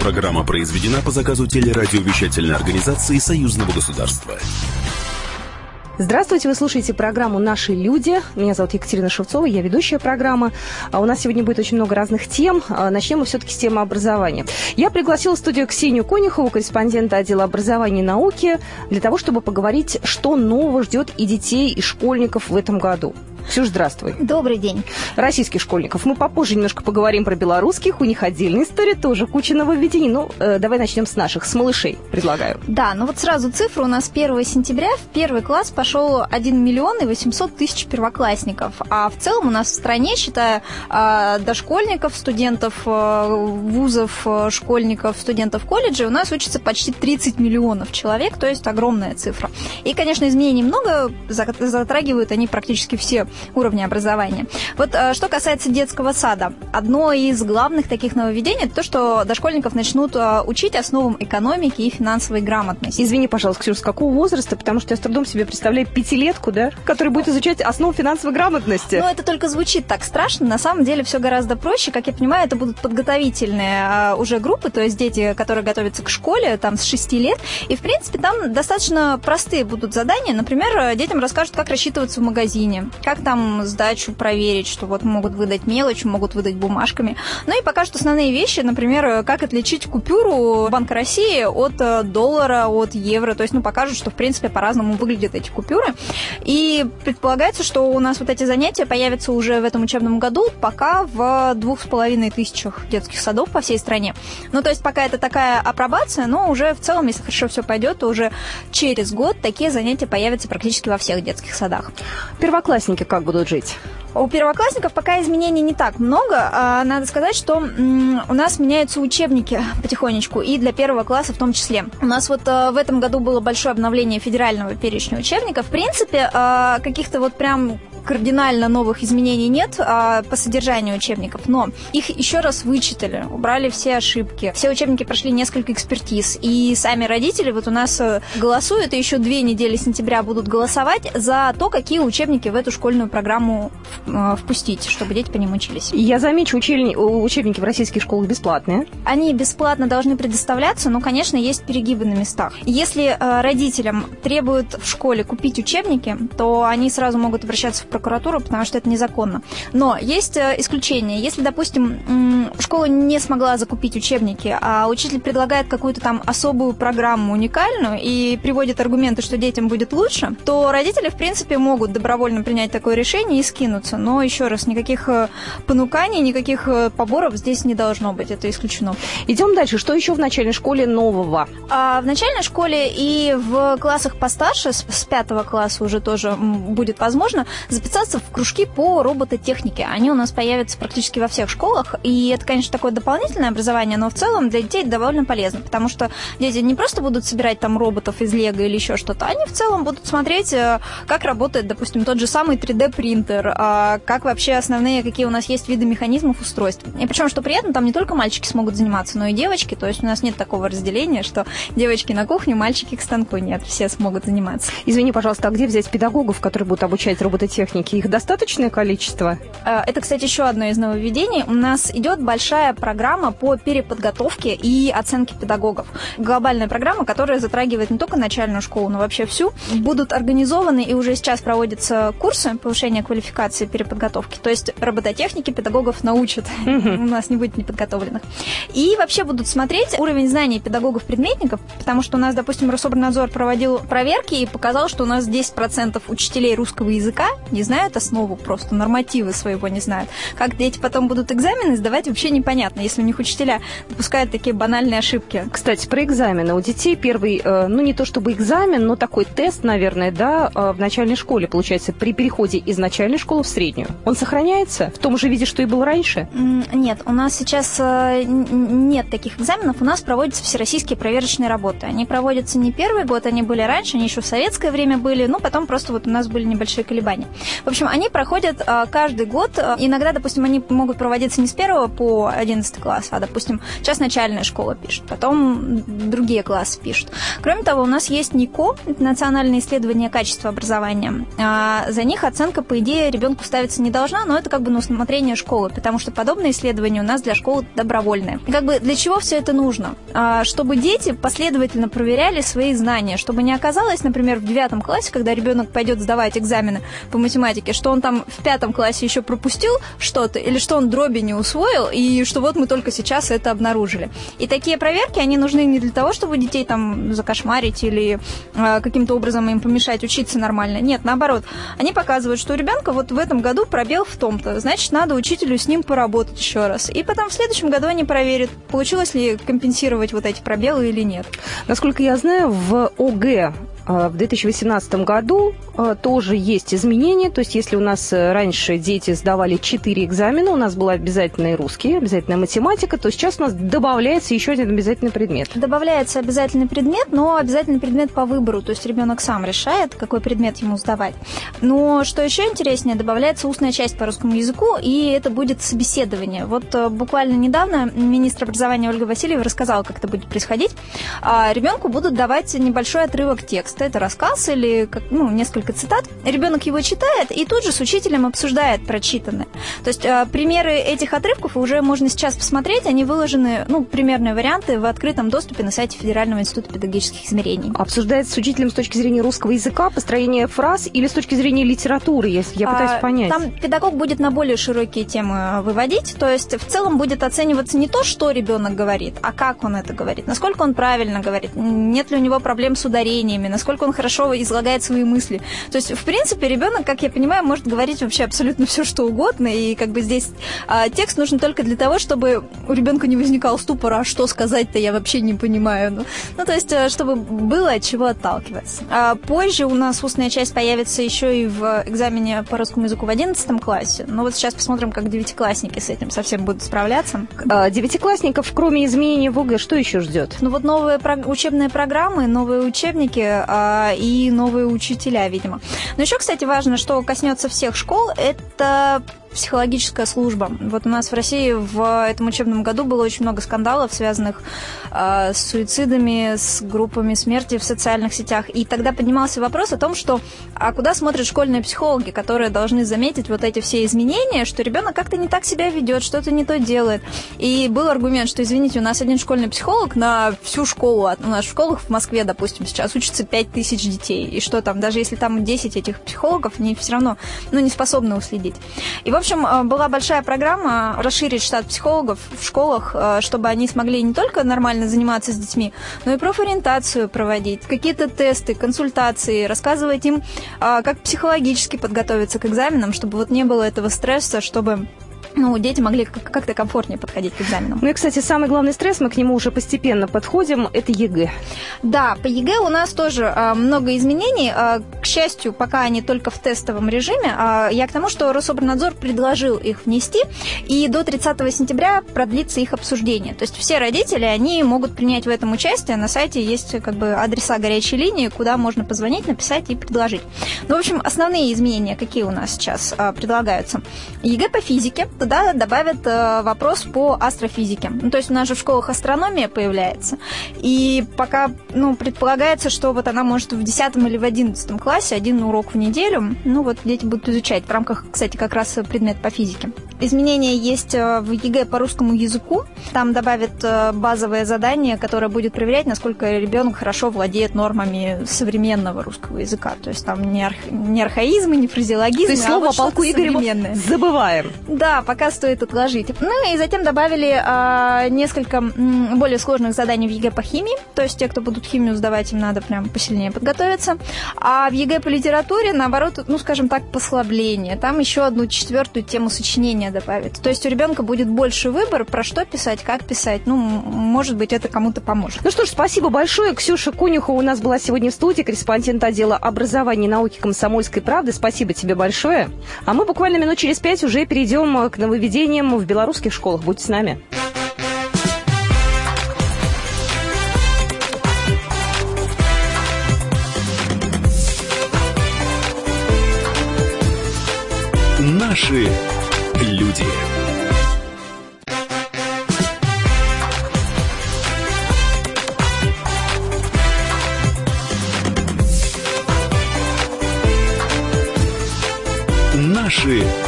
Программа произведена по заказу телерадиовещательной организации Союзного государства. Здравствуйте, вы слушаете программу «Наши люди». Меня зовут Екатерина Шевцова, я ведущая программы. А у нас сегодня будет очень много разных тем. А начнем мы все-таки с темы образования. Я пригласила в студию Ксению Конюхову, корреспондента отдела образования и науки, для того, чтобы поговорить, что нового ждет и детей, и школьников в этом году. Ксюш, здравствуй. Добрый день. Российских школьников. Мы попозже немножко поговорим про белорусских. У них отдельная история, тоже куча нововведений. Ну, э, давай начнем с наших, с малышей, предлагаю. Да, ну вот сразу цифру. У нас 1 сентября в первый класс пошел 1 миллион и 800 тысяч первоклассников. А в целом у нас в стране, считая э, дошкольников, студентов э, вузов, э, школьников, студентов колледжей, у нас учится почти 30 миллионов человек, то есть огромная цифра. И, конечно, изменений много, затрагивают они практически все уровня образования. Вот э, что касается детского сада, одно из главных таких нововведений это то, что дошкольников начнут э, учить основам экономики и финансовой грамотности. Извини, пожалуйста, Ксюша, с какого возраста? Потому что я с трудом себе представляю пятилетку, да, которая будет изучать основу финансовой грамотности. Ну, это только звучит так страшно. На самом деле все гораздо проще. Как я понимаю, это будут подготовительные э, уже группы, то есть дети, которые готовятся к школе, там, с 6 лет. И, в принципе, там достаточно простые будут задания. Например, детям расскажут, как рассчитываться в магазине, как там сдачу проверить, что вот могут выдать мелочь, могут выдать бумажками. Ну и покажут основные вещи, например, как отличить купюру Банка России от э, доллара, от евро. То есть, ну, покажут, что, в принципе, по-разному выглядят эти купюры. И предполагается, что у нас вот эти занятия появятся уже в этом учебном году, пока в двух с половиной тысячах детских садов по всей стране. Ну, то есть, пока это такая апробация, но уже в целом, если хорошо все пойдет, то уже через год такие занятия появятся практически во всех детских садах. Первоклассники как будут жить? У первоклассников пока изменений не так много. А, надо сказать, что у нас меняются учебники потихонечку, и для первого класса в том числе. У нас вот а, в этом году было большое обновление федерального перечня учебников. В принципе, а, каких-то вот прям кардинально новых изменений нет а, по содержанию учебников, но их еще раз вычитали, убрали все ошибки. Все учебники прошли несколько экспертиз, и сами родители вот у нас э, голосуют, и еще две недели сентября будут голосовать за то, какие учебники в эту школьную программу э, впустить, чтобы дети по ним учились. Я замечу, учебники, учебники в российских школах бесплатные. Они бесплатно должны предоставляться, но, конечно, есть перегибы на местах. Если э, родителям требуют в школе купить учебники, то они сразу могут обращаться в прокуратуру, потому что это незаконно. Но есть э, исключения. Если, допустим, школа не смогла закупить учебники, а учитель предлагает какую-то там особую программу уникальную и приводит аргументы, что детям будет лучше, то родители, в принципе, могут добровольно принять такое решение и скинуться. Но еще раз, никаких э, понуканий, никаких э, поборов здесь не должно быть. Это исключено. Идем дальше. Что еще в начальной школе нового? А в начальной школе и в классах постарше, с пятого класса уже тоже будет возможно, записаться в кружки по робототехнике. Они у нас появятся практически во всех школах, и это, конечно, такое дополнительное образование, но в целом для детей довольно полезно, потому что дети не просто будут собирать там роботов из лего или еще что-то, они в целом будут смотреть, э, как работает, допустим, тот же самый 3D-принтер, а как вообще основные, какие у нас есть виды механизмов устройств. И причем, что приятно, там не только мальчики смогут заниматься, но и девочки, то есть у нас нет такого разделения, что девочки на кухню, мальчики к станку, нет, все смогут заниматься. Извини, пожалуйста, а где взять педагогов, которые будут обучать робототехнике? Техники? Их достаточное количество? Э, это, кстати, еще одно из нововведений. У нас идет большая программа по переподготовке и оценке педагогов. Глобальная программа, которая затрагивает не только начальную школу, но вообще всю. Будут организованы и уже сейчас проводятся курсы повышения квалификации переподготовки. То есть робототехники педагогов научат. У нас не будет неподготовленных. И вообще будут смотреть уровень знаний педагогов-предметников, потому что у нас, допустим, Рособорнадзор проводил проверки и показал, что у нас 10% учителей русского языка не знают основу, просто нормативы своего не знают. Как дети потом будут экзамены сдавать, вообще непонятно, если у них учителя допускают такие банальные ошибки. Кстати, про экзамены. У детей первый, э, ну не то чтобы экзамен, но такой тест, наверное, да, э, в начальной школе, получается, при переходе из начальной школы в среднюю. Он сохраняется в том же виде, что и был раньше? Нет, у нас сейчас э, нет таких экзаменов. У нас проводятся всероссийские проверочные работы. Они проводятся не первый год, они были раньше, они еще в советское время были, но потом просто вот у нас были небольшие колебания. В общем, они проходят а, каждый год. Иногда, допустим, они могут проводиться не с 1 по 11 класс, а, допустим, сейчас начальная школа пишет, потом другие классы пишут. Кроме того, у нас есть НИКО, национальное исследование качества образования. За них оценка, по идее, ребенку ставиться не должна, но это как бы на усмотрение школы, потому что подобные исследования у нас для школы добровольные. Как бы для чего все это нужно? Чтобы дети последовательно проверяли свои знания, чтобы не оказалось, например, в девятом классе, когда ребенок пойдет сдавать экзамены по математике, что он там в пятом классе еще пропустил что-то, или что он дроби не усвоил, и что вот мы только сейчас это обнаружили. И такие проверки, они нужны не для того, чтобы детей там закошмарить или э, каким-то образом им помешать учиться нормально. Нет, наоборот. Они показывают, что у ребенка вот в этом году пробел в том-то, значит, надо учителю с ним поработать еще раз. И потом в следующем году они проверят, получилось ли компенсировать вот эти пробелы или нет. Насколько я знаю, в ОГЭ в 2018 году а, тоже есть изменения. То есть, если у нас э, раньше дети сдавали 4 экзамена, у нас был обязательный русский, обязательная математика, то сейчас у нас добавляется еще один обязательный предмет. Добавляется обязательный предмет, но обязательный предмет по выбору. То есть, ребенок сам решает, какой предмет ему сдавать. Но что еще интереснее, добавляется устная часть по русскому языку, и это будет собеседование. Вот э, буквально недавно министр образования Ольга Васильева рассказала, как это будет происходить. А, ребенку будут давать небольшой отрывок текста текста, это рассказ или как, ну, несколько цитат. Ребенок его читает и тут же с учителем обсуждает прочитанное. То есть э, примеры этих отрывков уже можно сейчас посмотреть, они выложены, ну, примерные варианты в открытом доступе на сайте Федерального института педагогических измерений. Обсуждается с учителем с точки зрения русского языка, построения фраз или с точки зрения литературы, если я пытаюсь а, понять. Там педагог будет на более широкие темы выводить, то есть в целом будет оцениваться не то, что ребенок говорит, а как он это говорит, насколько он правильно говорит, нет ли у него проблем с ударениями, насколько насколько он хорошо излагает свои мысли. То есть, в принципе, ребенок, как я понимаю, может говорить вообще абсолютно все, что угодно, и как бы здесь а, текст нужен только для того, чтобы у ребенка не возникал ступор, а что сказать-то я вообще не понимаю. Ну, ну то есть, э, чтобы было от чего отталкиваться. А позже у нас устная часть появится еще и в экзамене по русскому языку в 11 классе. Но вот сейчас посмотрим, как девятиклассники с этим совсем будут справляться. А, девятиклассников, кроме изменений в ОГЭ, что еще ждет? Ну вот новые учебные программы, новые учебники, а, и новые учителя, видимо. Но еще, кстати, важно, что коснется всех школ, это психологическая служба. Вот у нас в России в этом учебном году было очень много скандалов, связанных э, с суицидами, с группами смерти в социальных сетях. И тогда поднимался вопрос о том, что а куда смотрят школьные психологи, которые должны заметить вот эти все изменения, что ребенок как-то не так себя ведет, что-то не то делает. И был аргумент, что, извините, у нас один школьный психолог на всю школу, у нас в школах в Москве, допустим, сейчас учатся 5 тысяч детей. И что там, даже если там 10 этих психологов, они все равно ну, не способны уследить. И, в общем, э, была большая программа расширить штат психологов в школах, э, чтобы они смогли не только нормально заниматься с детьми, но и профориентацию проводить, какие-то тесты, консультации, рассказывать им, э, как психологически подготовиться к экзаменам, чтобы вот не было этого стресса, чтобы ну, дети могли как-то комфортнее подходить к экзаменам. Ну и, кстати, самый главный стресс, мы к нему уже постепенно подходим, это ЕГЭ. Да, по ЕГЭ у нас тоже э, много изменений. Э, к счастью, пока они только в тестовом режиме. Э, я к тому, что Рособорнадзор предложил их внести, и до 30 сентября продлится их обсуждение. То есть все родители, они могут принять в этом участие. На сайте есть как бы адреса горячей линии, куда можно позвонить, написать и предложить. Ну, в общем, основные изменения, какие у нас сейчас э, предлагаются. ЕГЭ по физике туда добавят э, вопрос по астрофизике. Ну, то есть у нас же в школах астрономия появляется. И пока ну, предполагается, что вот она может в 10 или в 11 классе один урок в неделю. Ну, вот дети будут изучать в рамках, кстати, как раз предмет по физике. Изменения есть э, в ЕГЭ по русскому языку. Там добавят э, базовое задание, которое будет проверять, насколько ребенок хорошо владеет нормами современного русского языка. То есть там не, арх... не архаизмы, не фразеологизмы, То есть слово а вот полку Игореву забываем. Да, пока стоит отложить. Ну и затем добавили а, несколько м, более сложных заданий в ЕГЭ по химии. То есть те, кто будут химию сдавать, им надо прям посильнее подготовиться. А в ЕГЭ по литературе, наоборот, ну, скажем так, послабление. Там еще одну четвертую тему сочинения добавит. То есть у ребенка будет больше выбор, про что писать, как писать. Ну, может быть, это кому-то поможет. Ну что ж, спасибо большое. Ксюша Конюхова у нас была сегодня в студии, корреспондент отдела образования и науки Комсомольской правды. Спасибо тебе большое. А мы буквально минут через пять уже перейдем к нововведениям в белорусских школах. Будьте с нами. Наши люди. Наши.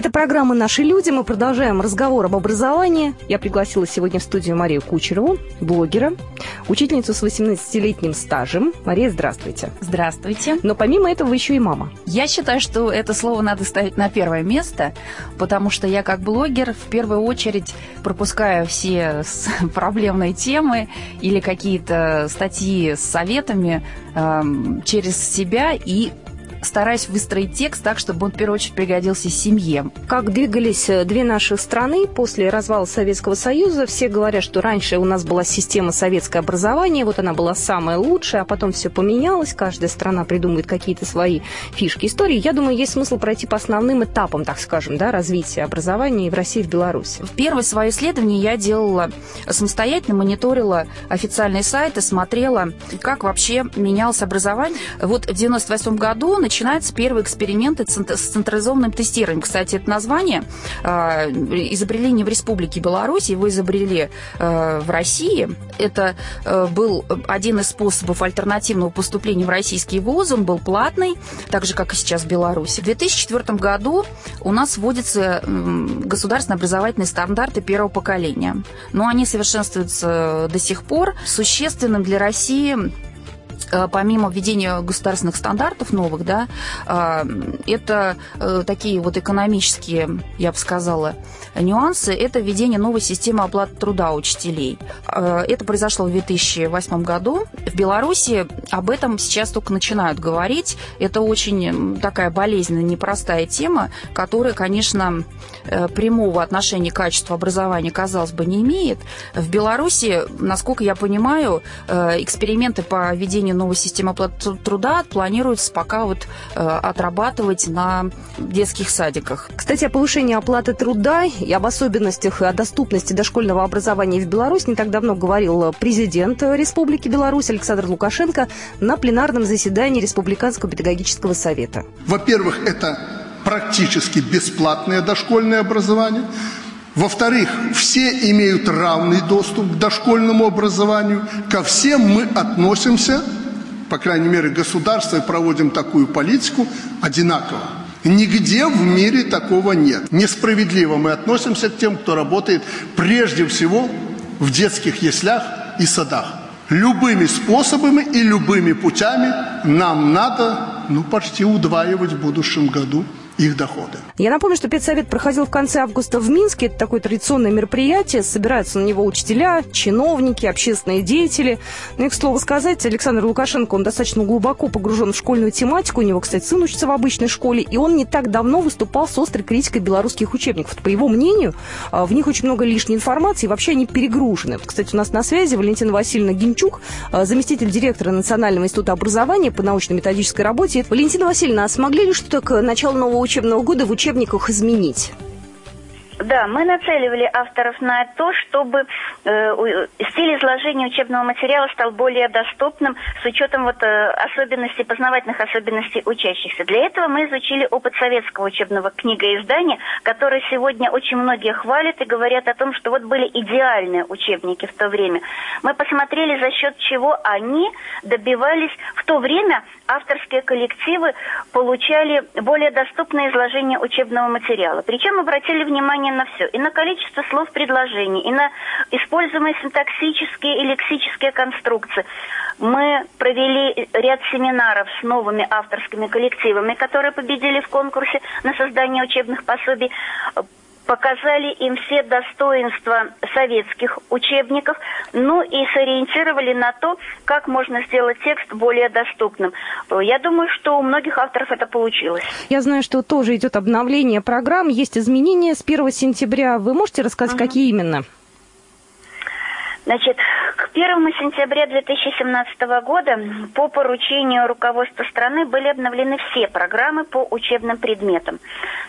Это программа «Наши люди». Мы продолжаем разговор об образовании. Я пригласила сегодня в студию Марию Кучерову, блогера, учительницу с 18-летним стажем. Мария, здравствуйте. Здравствуйте. Но помимо этого вы еще и мама. Я считаю, что это слово надо ставить на первое место, потому что я как блогер в первую очередь пропускаю все проблемные темы или какие-то статьи с советами э, через себя и стараюсь выстроить текст так, чтобы он в первую очередь пригодился семье. Как двигались э, две наши страны после развала Советского Союза? Все говорят, что раньше у нас была система советское образование, вот она была самая лучшая, а потом все поменялось, каждая страна придумывает какие-то свои фишки истории. Я думаю, есть смысл пройти по основным этапам, так скажем, да, развития образования и в России, и в Беларуси. В первое свое исследование я делала самостоятельно, мониторила официальные сайты, смотрела, как вообще менялось образование. Вот в 98 году начинаются первые эксперименты с централизованным тестированием. Кстати, это название э, изобрели не в Республике Беларусь, его изобрели э, в России. Это э, был один из способов альтернативного поступления в российские вузы. Он был платный, так же, как и сейчас в Беларуси. В 2004 году у нас вводятся государственные образовательные стандарты первого поколения. Но они совершенствуются до сих пор. Существенным для России помимо введения государственных стандартов новых, да, э, это э, такие вот экономические, я бы сказала, нюансы, это введение новой системы оплаты труда учителей. Это произошло в 2008 году. В Беларуси об этом сейчас только начинают говорить. Это очень такая болезненная, непростая тема, которая, конечно, прямого отношения к качеству образования, казалось бы, не имеет. В Беларуси, насколько я понимаю, эксперименты по введению новой системы оплаты труда планируется пока вот э, отрабатывать на детских садиках. Кстати, о повышении оплаты труда и об особенностях и о доступности дошкольного образования в Беларуси не так давно говорил президент Республики Беларусь Александр Лукашенко на пленарном заседании Республиканского педагогического совета. Во-первых, это практически бесплатное дошкольное образование. Во-вторых, все имеют равный доступ к дошкольному образованию. Ко всем мы относимся по крайней мере, государство, проводим такую политику одинаково. Нигде в мире такого нет. Несправедливо мы относимся к тем, кто работает прежде всего в детских яслях и садах. Любыми способами и любыми путями нам надо ну, почти удваивать в будущем году их доходы. Я напомню, что педсовет проходил в конце августа в Минске. Это такое традиционное мероприятие. Собираются на него учителя, чиновники, общественные деятели. Ну и, к слову сказать, Александр Лукашенко, он достаточно глубоко погружен в школьную тематику. У него, кстати, сын учится в обычной школе. И он не так давно выступал с острой критикой белорусских учебников. По его мнению, а, в них очень много лишней информации, и вообще они перегружены. Кстати, у нас на связи Валентина Васильевна Гинчук, а, заместитель директора Национального института образования по научно-методической работе. Валентина Васильевна, а смогли ли что-то к началу нового учебного года в учебниках изменить? Да, мы нацеливали авторов на то, чтобы э, стиль изложения учебного материала стал более доступным с учетом вот, э, особенностей, познавательных особенностей учащихся. Для этого мы изучили опыт советского учебного книгоиздания, который сегодня очень многие хвалят и говорят о том, что вот были идеальные учебники в то время. Мы посмотрели, за счет чего они добивались в то время авторские коллективы получали более доступное изложение учебного материала. Причем обратили внимание на все. И на количество слов предложений, и на используемые синтаксические и лексические конструкции. Мы провели ряд семинаров с новыми авторскими коллективами, которые победили в конкурсе на создание учебных пособий показали им все достоинства советских учебников, ну и сориентировали на то, как можно сделать текст более доступным. Я думаю, что у многих авторов это получилось. Я знаю, что тоже идет обновление программ, есть изменения с 1 сентября. Вы можете рассказать, угу. какие именно? Значит, к 1 сентября 2017 года по поручению руководства страны были обновлены все программы по учебным предметам.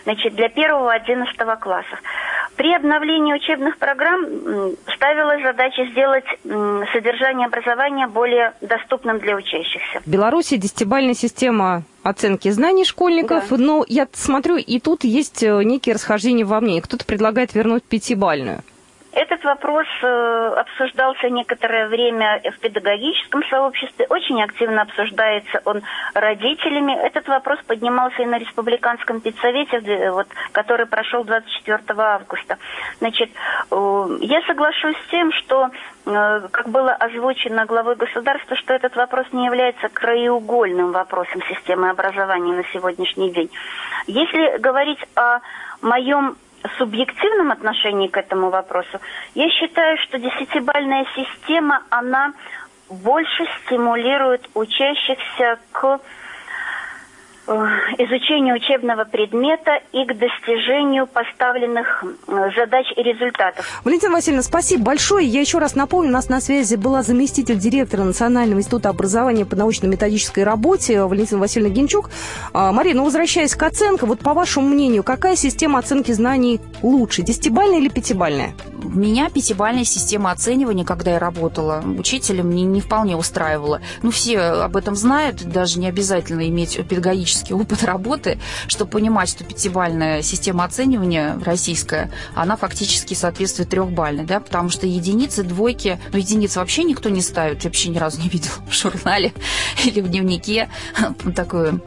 Значит, для 1-11 классов. При обновлении учебных программ ставилась задача сделать содержание образования более доступным для учащихся. В Беларуси десятибальная система оценки знаний школьников, да. но я смотрю, и тут есть э, некие расхождения во мнении. Кто-то предлагает вернуть пятибальную. Этот вопрос э, обсуждался некоторое время в педагогическом сообществе, очень активно обсуждается он родителями. Этот вопрос поднимался и на республиканском педсовете, вот, который прошел 24 августа. Значит, э, я соглашусь с тем, что, э, как было озвучено главой государства, что этот вопрос не является краеугольным вопросом системы образования на сегодняшний день. Если говорить о моем субъективном отношении к этому вопросу, я считаю, что десятибальная система, она больше стимулирует учащихся к изучению учебного предмета и к достижению поставленных э, задач и результатов. Валентина Васильевна, спасибо большое. Я еще раз напомню, у нас на связи была заместитель директора Национального института образования по научно-методической работе Валентина Васильевна Генчук. А, Мария, ну возвращаясь к оценкам, вот по вашему мнению, какая система оценки знаний лучше, десятибальная или пятибальная? Меня пятибальная система оценивания, когда я работала учителем, не, не вполне устраивала. Ну, все об этом знают, даже не обязательно иметь педагогический опыт работы, чтобы понимать, что пятибальная система оценивания российская, она фактически соответствует трехбальной, да, потому что единицы, двойки, ну, единицы вообще никто не ставит, я вообще ни разу не видел в журнале или в дневнике такую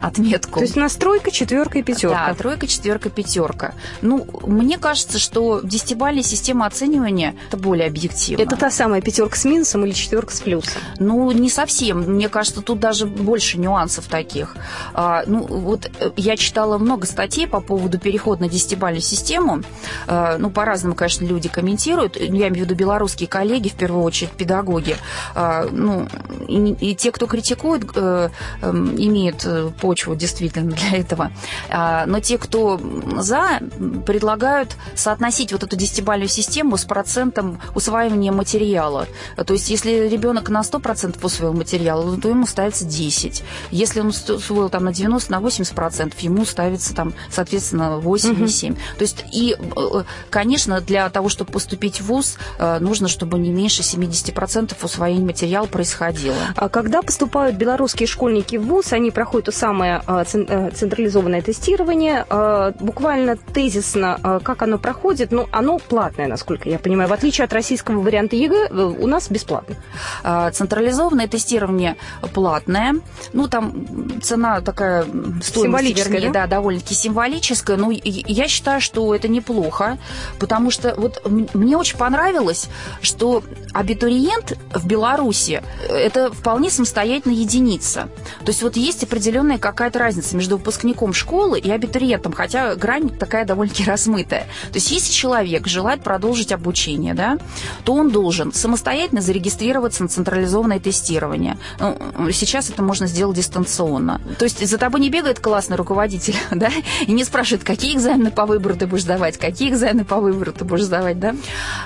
отметку. То есть настройка, четверка и пятерка. Да, тройка, четверка, пятерка. Ну, мне кажется, что десятибальная система оценивания это более объективно. Это та самая пятерка с минусом или четверка с плюсом? Ну, не совсем. Мне кажется, тут даже больше нюансов таких. А, ну, вот э, я читала много статей по поводу перехода на десятибальную систему. А, ну, по-разному, конечно, люди комментируют. Я имею в виду белорусские коллеги, в первую очередь педагоги. А, ну, и, и те, кто критикует, а, а, имеют почву действительно для этого. А, но те, кто за, предлагают соотносить вот эту десятибальную систему с процентом усваивания материала. То есть, если ребенок на 100% усвоил материал, то ему ставится 10. Если он усвоил там на 90, на 80%, ему ставится там, соответственно, 8 угу. и 7. То есть, и, э, конечно, для того, чтобы поступить в ВУЗ, э, нужно, чтобы не меньше 70% усвоения материала происходило. А когда поступают белорусские школьники в ВУЗ, они проходят то самое э, централизованное тестирование. Буквально тезисно, как оно проходит, ну, оно платное, насколько я понимаю. В отличие от российского варианта ЕГЭ, у нас бесплатно. Централизованное тестирование платное. Ну, там цена такая стоимость, вернее, да? да, довольно-таки символическая. Но я считаю, что это неплохо, потому что вот мне очень понравилось, что абитуриент в Беларуси – это вполне самостоятельная единица. То есть вот есть определенная какая-то разница между выпускником школы и абитуриентом, хотя грань такая довольно-таки размытая. То есть если человек желает продолжить обучение, да, то он должен самостоятельно зарегистрироваться на централизованное тестирование. Ну, сейчас это можно сделать дистанционно. То есть за тобой не бегает классный руководитель, да, и не спрашивает, какие экзамены по выбору ты будешь сдавать, какие экзамены по выбору ты будешь сдавать, да.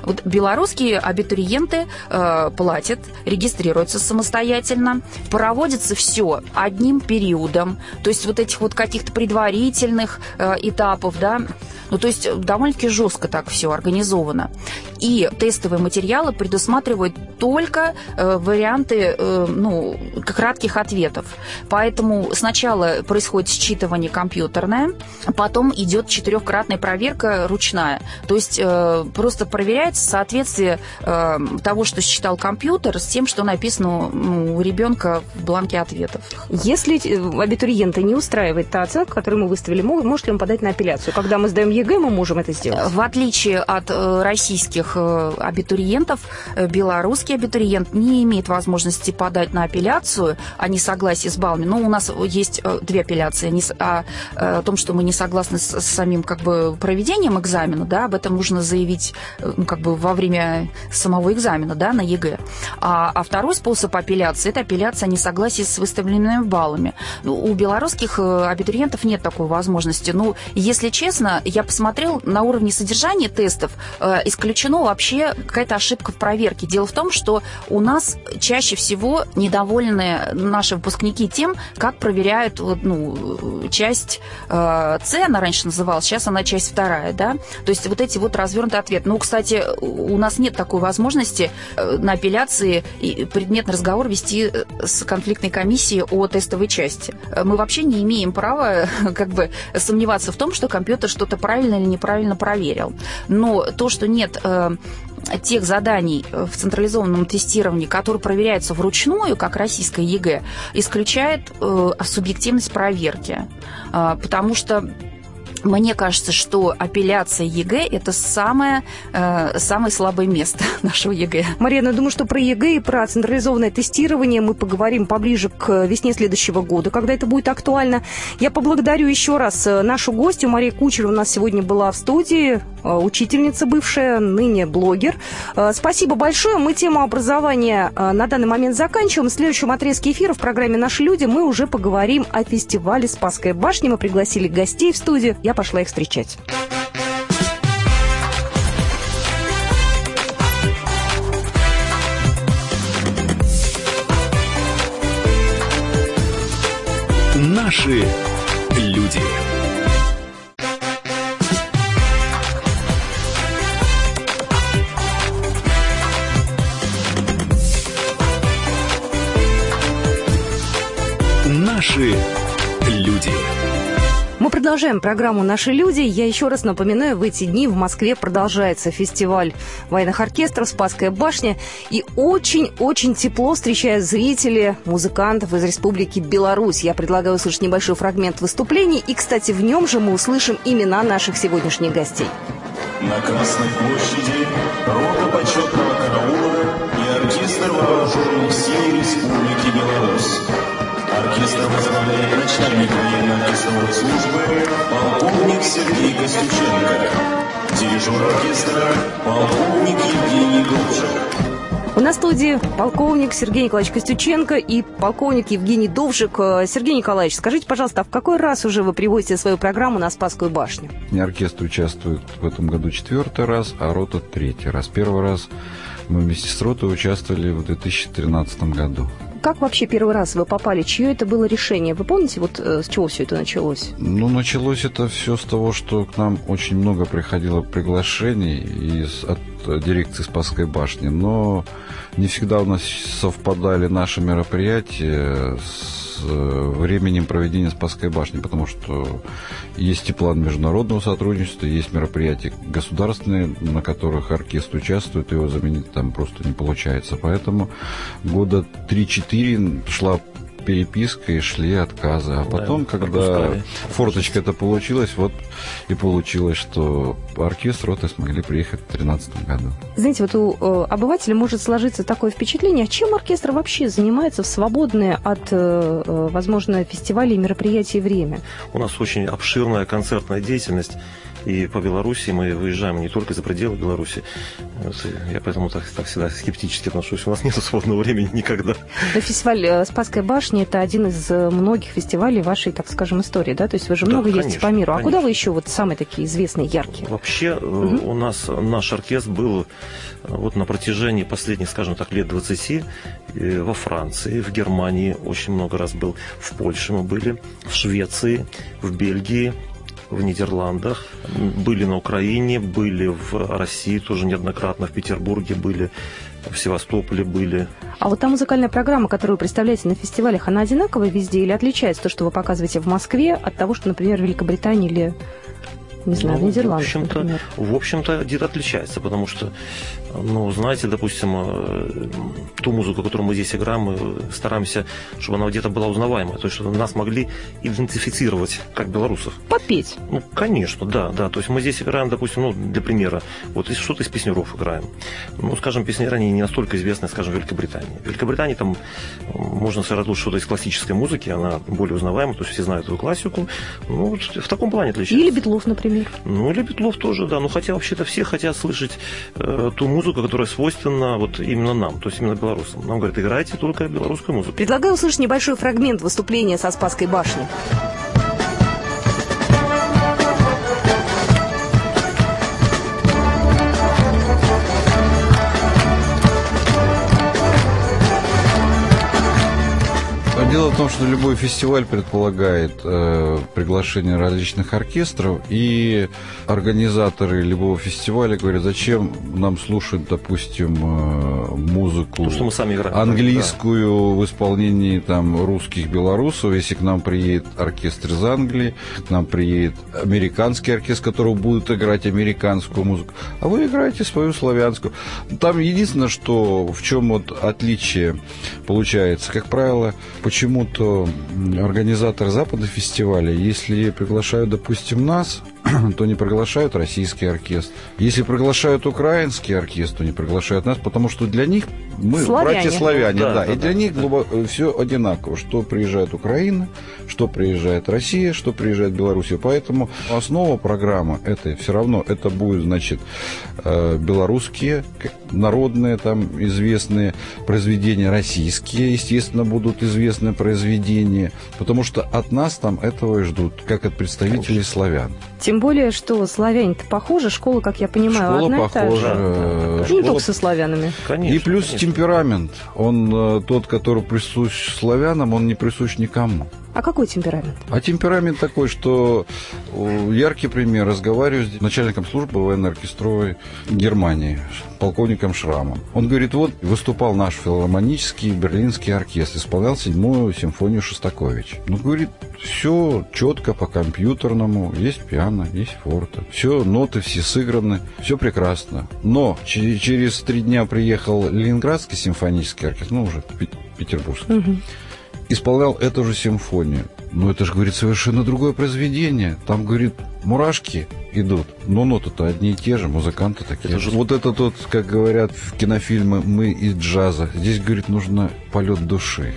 Вот белорусские абитуриенты э, платят, регистрируются самостоятельно, проводится все одним периодом, то есть вот этих вот каких-то предварительных э, этапов, да, ну, то есть довольно-таки жестко так все организовано. И тестовые материалы предусматривают только э, варианты э, ну, кратких ответов. Поэтому сначала происходит считывание компьютерное, потом идет четырехкратная проверка ручная. То есть э, просто проверяется соответствие э, того, что считал компьютер, с тем, что написано ну, у ребенка в бланке ответов. Если э, абитуриента не устраивает та оценка, которую мы выставили, может ли он подать на апелляцию? Когда мы сдаем ЕГЭ, мы можем это сделать? В отличие от э, российских э, абитуриентов, э, белорусский абитуриент не имеет возможности подать на апелляцию о несогласии с баллами. Но у нас есть две апелляции о, о том, что мы не согласны с, самим как бы проведением экзамена, да, об этом нужно заявить ну, как бы во время самого экзамена, да, на ЕГЭ. А, а второй способ апелляции – это апелляция о несогласии с выставленными баллами. Ну, у белорусских абитуриентов нет такой возможности. Ну, если честно, я посмотрел на уровне содержания тестов, э, исключено вообще какая-то ошибка в проверке. Дело в том, что у нас чаще всего недовольны наши выпускники тем, как проверяют ну, часть э, С, она раньше называлась, сейчас она часть вторая, да. То есть вот эти вот развернутые ответы. Ну, кстати, у нас нет такой возможности э, на апелляции и предметный разговор вести э, с конфликтной комиссией о тестовой части. Мы вообще не имеем права как бы сомневаться в том, что компьютер что-то правильно или неправильно проверил. Но то, что нет э, тех заданий в централизованном тестировании, которые проверяются вручную, как российская ЕГЭ, исключает э, субъективность проверки. Э, потому что мне кажется, что апелляция ЕГЭ – это самое, э, самое слабое место нашего ЕГЭ. Марина, я думаю, что про ЕГЭ и про централизованное тестирование мы поговорим поближе к весне следующего года, когда это будет актуально. Я поблагодарю еще раз э, нашу гостью. Мария Кучерова у нас сегодня была в студии, учительница бывшая, ныне блогер. Э, спасибо большое. Мы тему образования на данный момент заканчиваем. В следующем отрезке эфира в программе «Наши люди» мы уже поговорим о фестивале «Спасская башня». Мы пригласили гостей в студию. Я пошла их встречать. Наши люди. Наши люди. Мы продолжаем программу «Наши люди». Я еще раз напоминаю, в эти дни в Москве продолжается фестиваль военных оркестров «Спасская башня». И очень-очень тепло встречают зрители, музыкантов из Республики Беларусь. Я предлагаю услышать небольшой фрагмент выступлений. И, кстати, в нем же мы услышим имена наших сегодняшних гостей. На Красной площади рота почетного караула и оркестр вооруженных сил Республики Беларусь. Оркестр возглавляет начальник военно-оркестровой службы полковник Сергей Костюченко. Дирижер оркестра полковник Евгений Довжик. У нас в студии полковник Сергей Николаевич Костюченко и полковник Евгений Довжик. Сергей Николаевич, скажите, пожалуйста, а в какой раз уже вы приводите свою программу на Спасскую башню? Оркестр участвует в этом году четвертый раз, а рота третий раз. Первый раз мы вместе с ротой участвовали в 2013 году. Как вообще первый раз вы попали? Чье это было решение? Вы помните, вот э, с чего все это началось? Ну, началось это все с того, что к нам очень много приходило приглашений из, от дирекции Спасской башни, но не всегда у нас совпадали наши мероприятия с временем проведения Спасской башни, потому что есть и план международного сотрудничества, есть мероприятия государственные, на которых оркестр участвует, его заменить там просто не получается. Поэтому года 3-4 шла переписка и шли отказы. А потом, да, когда пропускали. форточка это получилась, вот и получилось, что оркестр роты смогли приехать в 2013 году. Знаете, вот у э, обывателя может сложиться такое впечатление, а чем оркестр вообще занимается в свободное от, э, э возможно, фестивалей и мероприятий время? У нас очень обширная концертная деятельность. И по Беларуси мы выезжаем не только за пределы Беларуси. Я поэтому так, так всегда скептически отношусь. У нас нет свободного времени никогда. Но фестиваль э, Спасская башня – это один из э, многих фестивалей вашей, так скажем, истории, да? То есть вы же да, много конечно, ездите по миру. А конечно. куда вы еще вот самые такие известные, яркие? Вообще угу. у нас наш оркестр был вот на протяжении последних, скажем так, лет 20 во Франции, в Германии очень много раз был, в Польше мы были, в Швеции, в Бельгии, в Нидерландах, были на Украине, были в России тоже неоднократно, в Петербурге были, в Севастополе были. А вот та музыкальная программа, которую вы представляете на фестивалях, она одинаковая везде или отличается то, что вы показываете в Москве, от того, что, например, в Великобритании или не знаю, ну, в Нидерландах, в общем-то. В общем-то, где-то отличается, потому что, ну, знаете, допустим, э, ту музыку, которую мы здесь играем, мы стараемся, чтобы она где-то была узнаваемая, то есть, чтобы нас могли идентифицировать как белорусов. Попеть? Ну, конечно, да, да. То есть мы здесь играем, допустим, ну, для примера, вот что-то из песнеров играем. Ну, скажем, песнеры, они не настолько известны, скажем, в Великобритании. В Великобритании там можно сыграть что-то из классической музыки, она более узнаваема, то есть все знают эту классику. Ну, вот в таком плане отличается. Или Битлов, например? Ну, или Петлов тоже, да. Ну, хотя вообще-то все хотят слышать э, ту музыку, которая свойственна вот именно нам, то есть именно белорусам. Нам говорят, играйте только белорусскую музыку. Предлагаю услышать небольшой фрагмент выступления со Спасской башни. Дело в том, что любой фестиваль предполагает э, приглашение различных оркестров, и организаторы любого фестиваля говорят, зачем нам слушать, допустим, э, музыку То, что мы сами играем. английскую в исполнении там русских белорусов, если к нам приедет оркестр из Англии, к нам приедет американский оркестр, который будет играть американскую музыку, а вы играете свою славянскую. Там единственное, что в чем вот отличие получается, как правило, почему-то организаторы западных фестивалей, если приглашают, допустим, нас, то не приглашают российский оркестр. Если приглашают украинский оркестр, то не приглашают нас, потому что для них мы Славяне. братья-славяне, Да, да, да, и для да, них да. все одинаково, что приезжает Украина, что приезжает Россия, что приезжает Белоруссия. Поэтому основа программы это все равно это будет, значит, э, белорусские, народные там известные произведения, российские, естественно, будут известные произведения, потому что от нас там этого и ждут, как от представителей славян. Тем более, что славяне-то похожи, школа, как я понимаю, Школа одна и та похожа. же. И не школа только со славянами. Конечно. и плюс конечно. темперамент, он э, тот, который присущ славянам, он не присущ никому. А какой темперамент? А темперамент такой, что яркий пример. Разговариваю с начальником службы военно-оркестровой Германии, полковником Шрамом. Он говорит, вот выступал наш филармонический берлинский оркестр, исполнял седьмую симфонию Шостакович. Ну, говорит, все четко по компьютерному, есть пиано, есть форте, все, ноты все сыграны, все прекрасно. Но че- через три дня приехал Ленинградский симфонический оркестр, ну, уже пе- петербургский Мгм. Исполнял эту же симфонию. Но это же, говорит, совершенно другое произведение. Там, говорит, мурашки идут. Но ноты-то одни и те же, музыканты такие. Это же- Вот это тот, как говорят в кинофильме «Мы из джаза». Здесь, говорит, нужно полет души.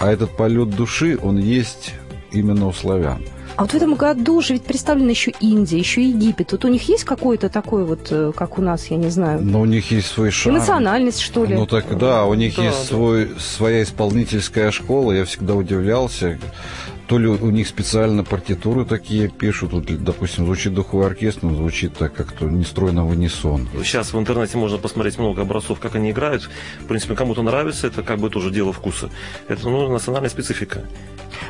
А этот полет души, он есть именно у славян. А вот в этом году же ведь представлена еще Индия, еще Египет. Вот у них есть какой-то такой вот, э, как у нас, я не знаю, Но у них есть свой шарм. эмоциональность, что ли? Ну так да, у них Да, есть да. свой, своя исполнительская школа. Я всегда удивлялся. То ли у них специально партитуры такие пишут. Вот, допустим, звучит духовой оркестр, но звучит так как-то нестройно в унисон. Сейчас в интернете можно посмотреть много образцов, как они играют. В принципе, кому-то нравится, это как бы тоже дело вкуса. Это ну, национальная специфика.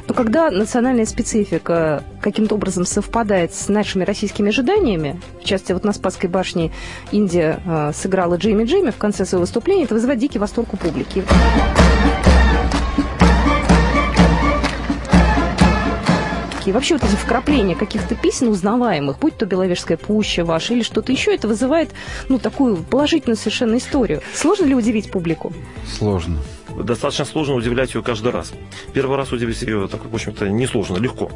Но когда национальная специфика каким-то образом совпадает с нашими российскими ожиданиями, в частности, вот на Спасской башне Индия э, сыграла Джейми Джейми в конце своего выступления, это вызывает дикий восторг у публики. И вообще вот эти вкрапления каких-то песен узнаваемых, будь то Беловежская пуща ваша или что-то еще, это вызывает, ну, такую положительную совершенно историю. Сложно ли удивить публику? Сложно. Достаточно сложно удивлять ее каждый раз. Первый раз удивить ее, так, в общем-то, несложно, легко.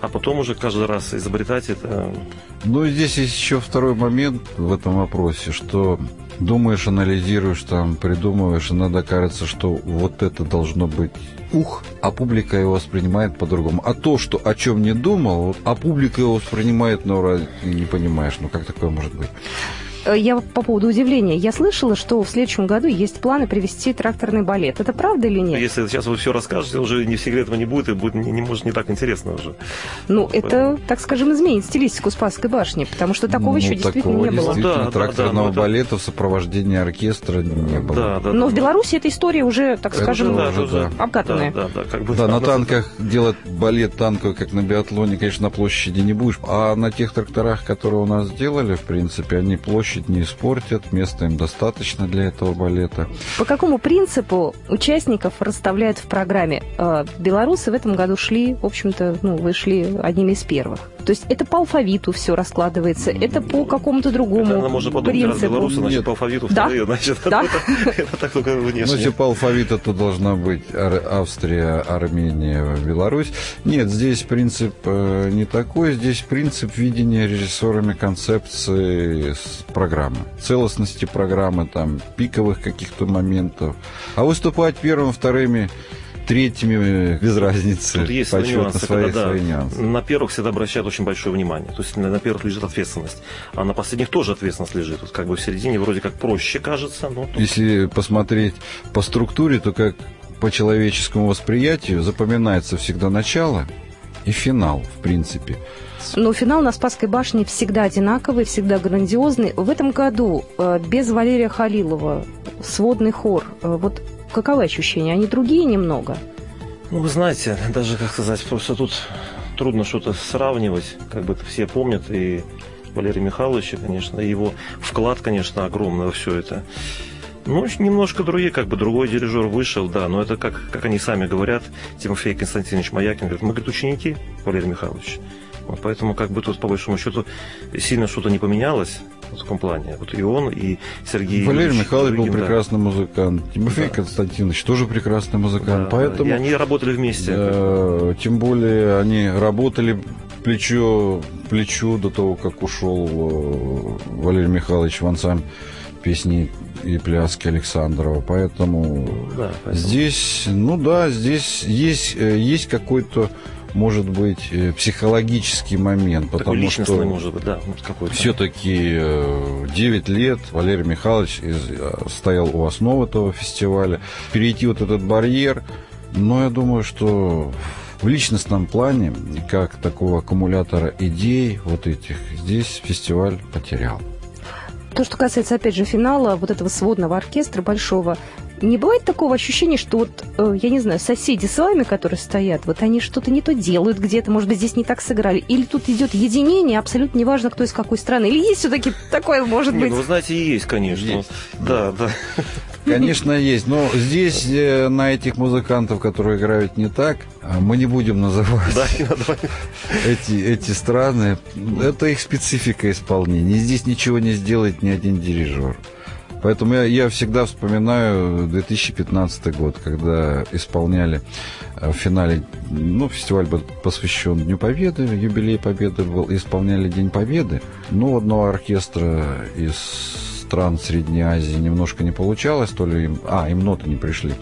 А потом уже каждый раз изобретать это... Ну и здесь есть еще второй момент в этом вопросе, что думаешь, анализируешь, там, придумываешь, иногда кажется, что вот это должно быть ух, а публика его воспринимает по-другому. А то, что о чем не думал, а публика его воспринимает, раз- не понимаешь, ну как такое может быть? Э, Я по поводу удивления. Я слышала, что в следующем году есть планы привести тракторный балет. Это правда или нет? Если сейчас вы все расскажете, уже не секрет этого не будет, и будет не, не может не так интересно уже. Ну, это, так скажем, изменит стилистику Спасской башни, потому что такого Ну, еще действительно такого не было. Действительно, Да, да, тракторного да, ну это- балета в сопровождении оркестра не было. Да, да. Но да, в Беларуси эта история уже, так Это скажем, да, это уже, да. обкатанная. Да, да, да, как бы, Да, на танках делать балет танковый, как на биатлоне, конечно, на площади не будешь. А на тех тракторах, которые у нас сделали, в принципе, они площадь не испортят, места им достаточно для этого балета. По какому принципу участников расставляют в программе? Э, Белорусы в этом году шли, в общем-то, ну, вы одними из первых. То есть это по алфавиту все раскладывается, это по какому-то другому Наверное, можно подумать, раз принципу. белорусы, значит, Нет. по алфавиту Да. вторые, значит, Да. это, это так только Ну, внешне. если по алфавиту, то должна быть Австрия, Армения, Беларусь. Нет, здесь принцип э, не такой. Здесь принцип видения режиссерами концепции с программы. Целостности программы, там, пиковых каких-то моментов. А выступать первым, вторыми, третьими, без разницы. Тут есть свои нюансы, свои, когда, да, свои нюансы. на первых всегда обращают очень большое внимание. То есть на, на первых лежит ответственность, а на последних тоже ответственность лежит. Вот как бы в середине вроде как проще кажется, но тут Если посмотреть по структуре, то как по человеческому восприятию запоминается всегда начало и финал, в принципе. Но финал на Спасской башне всегда одинаковый, всегда грандиозный. В этом году э, без Валерия Халилова сводный хор, э, вот каковы ощущения? Они другие немного? Ну, вы знаете, даже, как сказать, просто тут трудно что-то сравнивать, как бы все помнят, и Валерия Михайловича, конечно, и его вклад, конечно, огромный во все это. Ну, немножко другие, как бы другой дирижер вышел, да, но это как, как они сами говорят, Тимофей Константинович Маякин говорит, мы, говорит, ученики, Валерий Михайлович. Вот поэтому как бы тут, по большому счету, сильно что-то не поменялось в таком плане. Вот и он, и Сергей Валерий Ильич, Михайлович был да. прекрасный музыкант. Тимофей Да. Константинович тоже прекрасный музыкант. Да, Поэтому, И они работали вместе. э, тем более, они работали плечо к плечу до того, как ушел э, Валерий Михайлович в ансамбль песни и пляски Александрова. Поэтому Да, поэтому- здесь, ну да, здесь есть, э, есть какой-то, может быть, э, психологический момент. Такой потому личностный, что может быть, да, все-таки 9 лет Валерий Михайлович из- э, стоял у основы этого фестиваля. Перейти вот этот барьер, но я думаю, что в личностном плане, как такого аккумулятора идей вот этих, здесь фестиваль потерял. То, что касается, опять же, финала вот этого сводного оркестра большого, не бывает такого ощущения, что вот, э, я не знаю, соседи с вами, которые стоят, вот они что-то не то делают где-то, может быть, здесь не так сыграли, или тут идет единение, абсолютно неважно, кто из какой страны, или есть все-таки такое, может Не, быть? ну, вы знаете, есть, конечно. Есть. Да, да. Конечно, есть. Но здесь э, на этих музыкантов, которые играют не так, а мы не будем называть Да, не надо. эти, эти страны. Это их специфика исполнения. Здесь ничего не сделает ни один дирижер. Поэтому я, я всегда вспоминаю 2015 год, когда исполняли э, в финале, ну, фестиваль был посвящен Дню Победы, юбилей Победы был, исполняли День Победы. Ну, одного оркестра из стран Средней Азии немножко не получалось, то ли им, а, им ноты не пришли.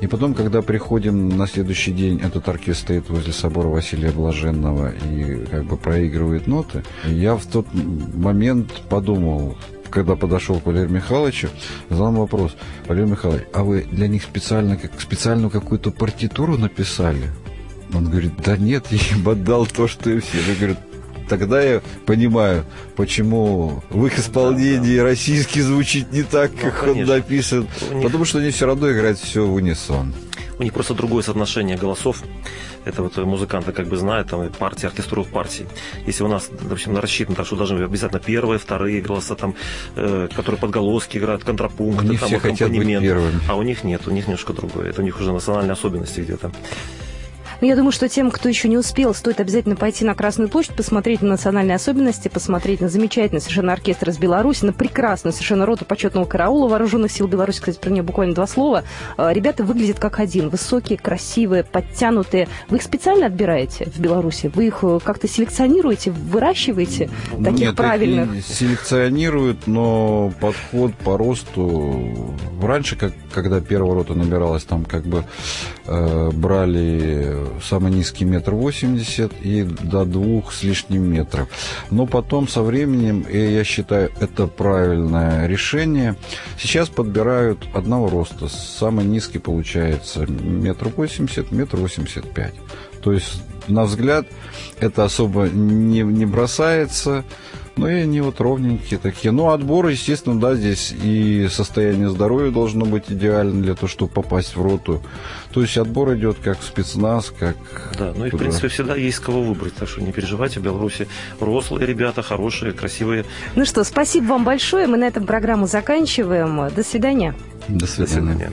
И потом, когда приходим на следующий день, этот оркестр стоит возле собора Василия Блаженного и как бы проигрывает ноты, я в тот момент подумал, когда подошел к Валерию Михайловичу, задал вопрос, Валерий Михайлович, а вы для них специально, как, специальную какую-то партитуру написали? Он говорит, да нет, я им отдал то, что и все. Я говорю, тогда я понимаю, почему в их исполнении российский звучит не так, Ну, как он конечно. написан. У них- Потому что они все равно играют все в унисон. У них просто другое соотношение голосов. Это вот музыканты как бы знают, там партии, оркестровых партий. Если у нас, в общем, рассчитано так, что должны быть обязательно первые, вторые голоса, там, э, которые подголоски играют, контрапункты, там, аккомпанемент. А у них нет, у них немножко другое. Это у них уже национальные особенности где-то. Но Ну, я думаю, что тем, кто еще не успел, стоит обязательно пойти на Красную площадь, посмотреть на национальные особенности, посмотреть на замечательный совершенно оркестр из Беларуси, на прекрасную совершенно роту почетного караула вооруженных сил Беларуси. Кстати, про нее буквально два слова. Э, Ребята выглядят как один. Высокие, красивые, подтянутые. Вы их специально отбираете в Беларуси? Вы их э, как-то селекционируете, выращиваете? Таких Нет, правильных? их селекционируют, но подход по росту... Раньше, как, когда первая рота набиралась, там как бы э, брали самый низкий метр восемьдесят и до двух с лишним метров. Но потом со временем, и я считаю, это правильное решение, сейчас подбирают одного роста. Самый низкий получается метр восемьдесят, метр восемьдесят пять. То есть, на взгляд, это особо не, не бросается. Ну и они вот ровненькие такие. Ну, отбор, естественно, да, здесь и состояние здоровья должно быть идеально для того, чтобы попасть в роту. То есть отбор идет как в спецназ, как... Да, ну и в принципе всегда есть кого выбрать, так что не переживайте, в Беларуси рослые ребята, хорошие, красивые. Ну что, спасибо вам большое. Мы на этом программу заканчиваем. До свидания. До До свидания. свидания.